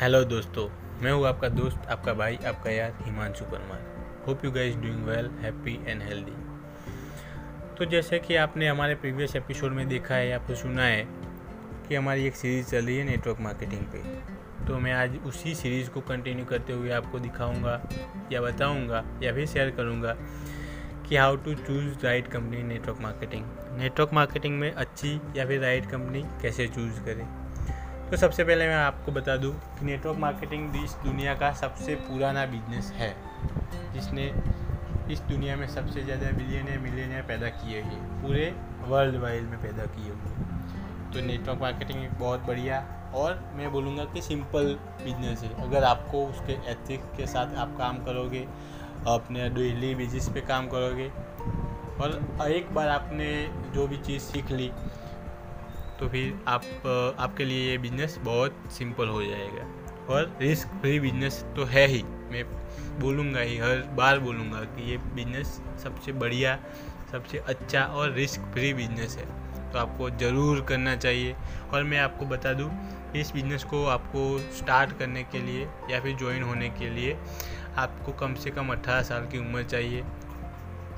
Hello दोस्तों, मैं हूँ आपका दोस्त, आपका भाई, आपका यार Himanshu Parmar. Hope you guys doing well happy and healthy तो जैसे कि आपने हमारे प्रीवियस एपिसोड में देखा है या आपको सुना है कि हमारी एक सीरीज़ चल रही है नेटवर्क मार्केटिंग पे। तो मैं आज उसी सीरीज़ को कंटिन्यू करते हुए आपको दिखाऊँगा, या बताऊँगा, या फिर शेयर करूँगा कि how to choose right company network marketing network marketing में अच्छी या फिर राइट कंपनी कैसे चूज़ करें? तो सबसे पहले मैं आपको बता दूँ कि नेटवर्क मार्केटिंग इस दुनिया का सबसे पुराना बिज़नेस है, जिसने इस दुनिया में सबसे ज़्यादा बिलियनियर मिलियनियर पैदा किए हुए पूरे वर्ल्ड वाइड में पैदा किए हुए तो नेटवर्क मार्केटिंग एक बहुत बढ़िया और मैं बोलूँगा कि सिंपल बिज़नेस है। अगर आपको उसके एथिक्स के साथ आप काम करोगे, अपने डेली बेसिस पे काम करोगे, और एक बार आपने जो भी चीज़ सीख ली तो फिर आप, आपके लिए ये बिज़नेस बहुत सिंपल हो जाएगा। और रिस्क फ्री बिज़नेस तो है ही। मैं बोलूँगा ही, हर बार बोलूँगा कि ये बिज़नेस सबसे बढ़िया, सबसे अच्छा और रिस्क फ्री बिज़नेस है। तो आपको ज़रूर करना चाहिए। और मैं आपको बता दूँ, इस बिज़नेस को आपको स्टार्ट करने के लिए या फिर ज्वाइन होने के लिए आपको कम से कम अट्ठारह साल की उम्र चाहिए।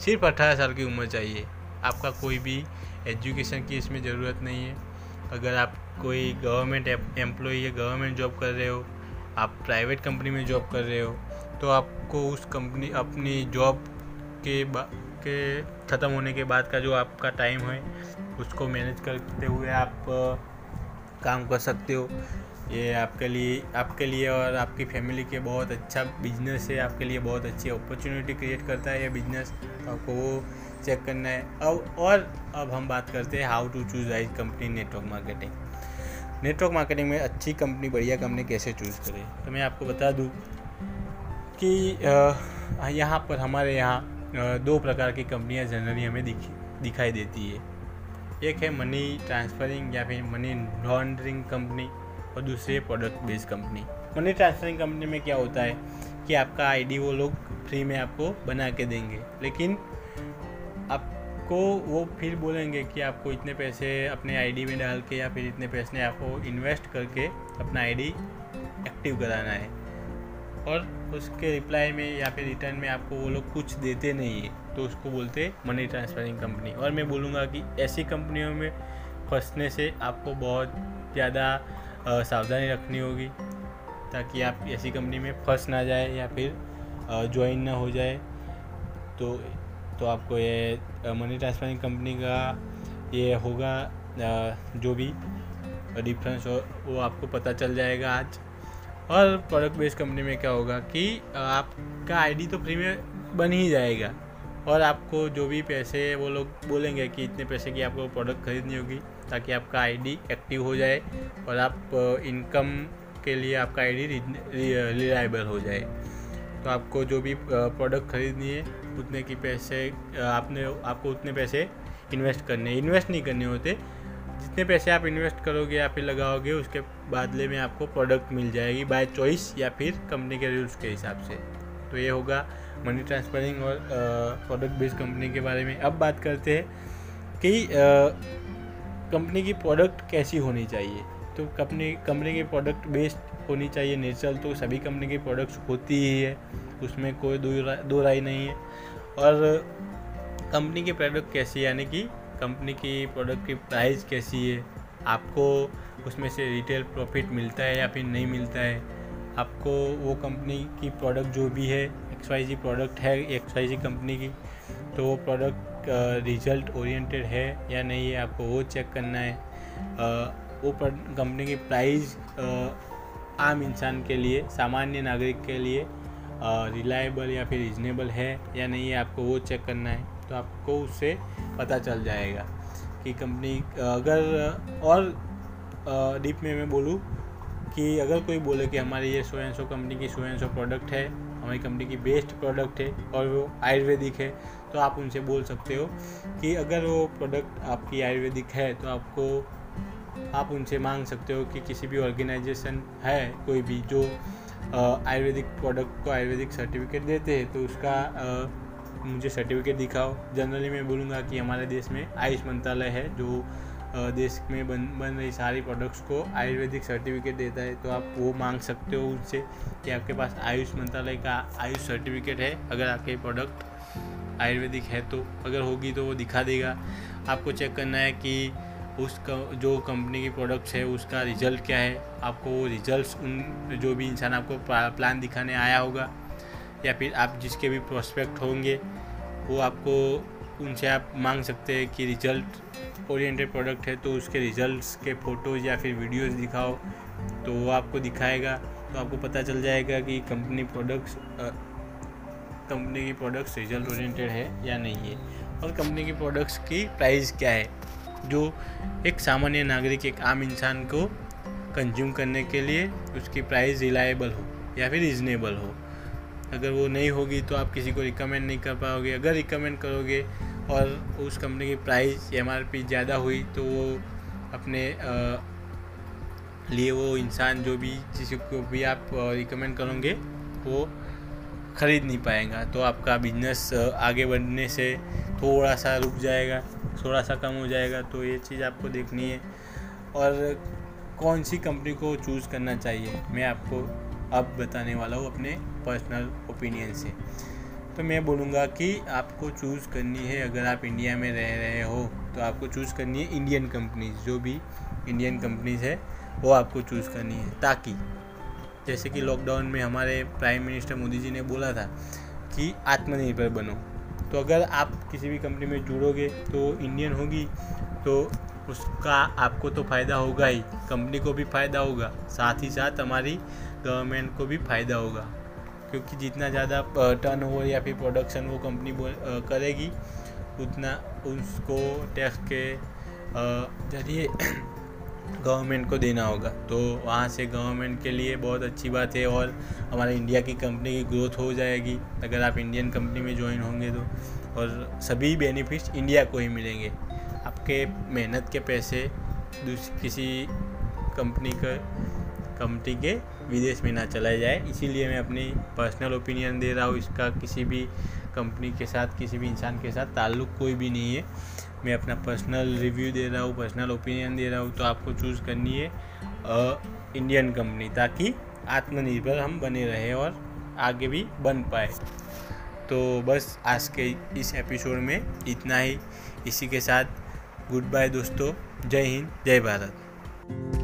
सिर्फ़ अट्ठारह साल की उम्र चाहिए। आपका कोई भी एजुकेशन की इसमें ज़रूरत नहीं है। अगर आप कोई गवर्नमेंट एम्प्लॉई या गवर्नमेंट जॉब कर रहे हो, आप प्राइवेट कंपनी में जॉब कर रहे हो तो आपको उस कंपनी, अपनी जॉब के के ख़त्म होने के बाद का जो आपका टाइम है, उसको मैनेज करते हुए आप काम कर सकते हो। ये आपके लिए आपके लिए और आपकी फैमिली के बहुत अच्छा बिज़नेस है, आपके लिए बहुत अच्छी अपॉर्चुनिटी क्रिएट करता है ये बिज़नेस। आपको वो चेक करना है। अब और अब हम बात करते हैं how to choose right company network marketing network marketing में अच्छी कंपनी बढ़िया कंपनी कैसे चूज़ करें? तो मैं आपको बता दूँ कि यहाँ पर हमारे यहाँ दो प्रकार की कंपनियाँ जनरली हमें दिख, दिखाई देती है। एक है मनी ट्रांसफरिंग या फिर मनी लॉन्ड्रिंग कंपनी और दूसरी है product based company money transferring company में क्या होता है कि आपका आईडी वो लोग फ्री में आपको बना के देंगे। लेकिन आपको वो फिर बोलेंगे कि आपको इतने पैसे अपने आईडी में डाल के या फिर इतने पैसे आपको इन्वेस्ट करके अपना आईडी एक्टिव कराना है। और उसके रिप्लाई में या फिर रिटर्न में आपको वो लोग कुछ देते नहीं है तो उसको बोलते मनी ट्रांसफरिंग कंपनी और मैं बोलूँगा कि ऐसी कंपनियों में फंसने से आपको बहुत ज़्यादा सावधानी रखनी होगी, ताकि आप ऐसी कंपनी में फंस ना जाए या फिर ज्वाइन ना हो जाए। तो तो आपको ये मनी ट्रांसफरिंग कंपनी का ये होगा जो भी डिफरेंस हो, वो आपको पता चल जाएगा आज। और प्रोडक्ट बेस्ड कंपनी में क्या होगा कि आपका आईडी तो फ्री में बन ही जाएगा। और आपको जो भी पैसे वो लोग बोलेंगे कि इतने पैसे की आपको प्रोडक्ट खरीदनी होगी, ताकि आपका आईडी एक्टिव हो जाए और आप इनकम के लिए आपका आईडी रिलायबल हो जाए। तो आपको जो भी प्रोडक्ट खरीदनी है उतने की पैसे आपने, आपको उतने पैसे इन्वेस्ट करने इन्वेस्ट नहीं करने होते। जितने पैसे आप इन्वेस्ट करोगे या फिर लगाओगे, उसके बदले में आपको प्रोडक्ट मिल जाएगी बाय चॉइस या फिर कंपनी के रूल्स के हिसाब से। तो ये होगा मनी ट्रांसफरिंग और प्रोडक्ट बेस्ड कंपनी के बारे में। अब बात करते हैं कि कंपनी की प्रोडक्ट कैसी होनी चाहिए। तो कंपनी कंपनी की प्रोडक्ट बेस्ड होनी चाहिए। नेचुरल तो सभी कंपनी की प्रोडक्ट्स होती ही है। उसमें कोई दो राय नहीं है। और कंपनी की प्रोडक्ट कैसी है? यानी कि कंपनी की प्रोडक्ट की प्राइस कैसी है? आपको उसमें से रिटेल प्रॉफिट मिलता है या फिर नहीं मिलता है? आपको वो कंपनी की प्रोडक्ट जो भी है एक्स वाई जी प्रोडक्ट है एक्स वाई जी कंपनी की तो वो प्रोडक्ट रिज़ल्ट ओरिएंटेड है या नहीं है, आपको वो चेक करना है। वो कंपनी की प्राइस आम इंसान के लिए, सामान्य नागरिक के लिए रिलायबल या फिर रिजनेबल है या नहीं है, आपको वो चेक करना है तो आपको उससे पता चल जाएगा कि कंपनी अगर और डीप में मैं बोलूँ कि अगर कोई बोले कि हमारी ये सो सो कंपनी की सो सो प्रोडक्ट है, हमारी कंपनी की बेस्ट प्रोडक्ट है और वो आयुर्वेदिक है तो आप उनसे बोल सकते हो कि अगर वो प्रोडक्ट आपकी आयुर्वेदिक है तो आपको, आप उनसे मांग सकते हो कि किसी भी ऑर्गेनाइजेशन है कोई भी जो आयुर्वेदिक प्रोडक्ट को आयुर्वेदिक सर्टिफिकेट देते हैं तो उसका मुझे सर्टिफिकेट दिखाओ। जनरली मैं बोलूँगा कि हमारे देश में आयुष मंत्रालय है, जो देश में बन बन रही सारी प्रोडक्ट्स को आयुर्वेदिक सर्टिफिकेट देता है। तो आप वो मांग सकते हो उनसे कि आपके पास आयुष मंत्रालय का आयुष सर्टिफिकेट है। अगर आपके प्रोडक्ट आयुर्वेदिक है तो अगर होगी तो वो दिखा देगा। आपको चेक करना है कि उस जो कंपनी की प्रोडक्ट्स है, उसका रिज़ल्ट क्या है? आपको वो रिजल्ट्स उन, जो भी इंसान आपको प्लान दिखाने आया होगा, या फिर आप जिसके भी प्रोस्पेक्ट होंगे, वो आपको उनसे आप मांग सकते हैं कि रिज़ल्ट ओरिएंटेड प्रोडक्ट है तो उसके रिजल्ट्स के फ़ोटोज़ या फिर वीडियोस दिखाओ तो वो आपको दिखाएगा तो आपको पता चल जाएगा कि कंपनी प्रोडक्ट्स कंपनी की प्रोडक्ट्स रिज़ल्ट ओरिएंटेड है या नहीं है, और कंपनी की प्रोडक्ट्स की प्राइस क्या है। जो एक सामान्य नागरिक एक आम इंसान को कंज्यूम करने के लिए उसकी प्राइस रिलायबल हो या फिर रिजनेबल हो। अगर वो नहीं होगी तो आप किसी को रिकमेंड नहीं कर पाओगे। अगर रिकमेंड करोगे और उस कंपनी की प्राइस एम आर पी ज़्यादा हुई तो वो अपने आ, लिए वो इंसान जो भी जिस को भी आप रिकमेंड करोगे वो ख़रीद नहीं पाएगा। तो आपका बिज़नेस आगे बढ़ने से थोड़ा सा रुक जाएगा थोड़ा सा कम हो जाएगा तो ये चीज़ आपको देखनी है। और कौन सी कंपनी को चूज़ करना चाहिए, मैं आपको अब बताने वाला हूँ अपने पर्सनल ओपिनियन से। तो मैं बोलूँगा कि आपको चूज़ करनी है, अगर आप इंडिया में रह रहे हो तो आपको चूज़ करनी है इंडियन कंपनीज़ जो भी इंडियन कंपनीज़ है, वो आपको चूज़ करनी है। ताकि, जैसे कि लॉकडाउन में हमारे प्राइम मिनिस्टर मोदी जी ने बोला था कि आत्मनिर्भर बनो। तो अगर आप किसी भी कंपनी में जुड़ोगे तो इंडियन होगी तो उसका आपको तो फ़ायदा होगा ही। कंपनी को भी फ़ायदा होगा, साथ ही साथ हमारी गवर्नमेंट को भी फ़ायदा होगा। क्योंकि जितना ज़्यादा टर्न ओवर या फिर प्रोडक्शन वो कंपनी करेगी, उतना उसको टैक्स के ज़रिए गवर्नमेंट को देना होगा। तो वहाँ से गवर्नमेंट के लिए बहुत अच्छी बात है और हमारे इंडिया की कंपनी की ग्रोथ हो जाएगी, अगर आप इंडियन कंपनी में ज्वाइन होंगे तो। और सभी बेनिफिट्स इंडिया को ही मिलेंगे। आपके मेहनत के पैसे किसी कंपनी का, कंपनी के विदेश में ना चला जाए। इसीलिए मैं अपनी पर्सनल ओपिनियन दे रहा हूँ। इसका किसी भी कंपनी के साथ, किसी भी इंसान के साथ ताल्लुक़ कोई भी नहीं है। मैं अपना पर्सनल रिव्यू दे रहा हूँ पर्सनल ओपिनियन दे रहा हूँ तो आपको चूज़ करनी है इंडियन कंपनी ताकि आत्मनिर्भर हम बने रहें और आगे भी बन पाए। तो बस आज के इस एपिसोड में इतना ही। इसी के साथ गुड बाय दोस्तों। जय हिंद, जय भारत।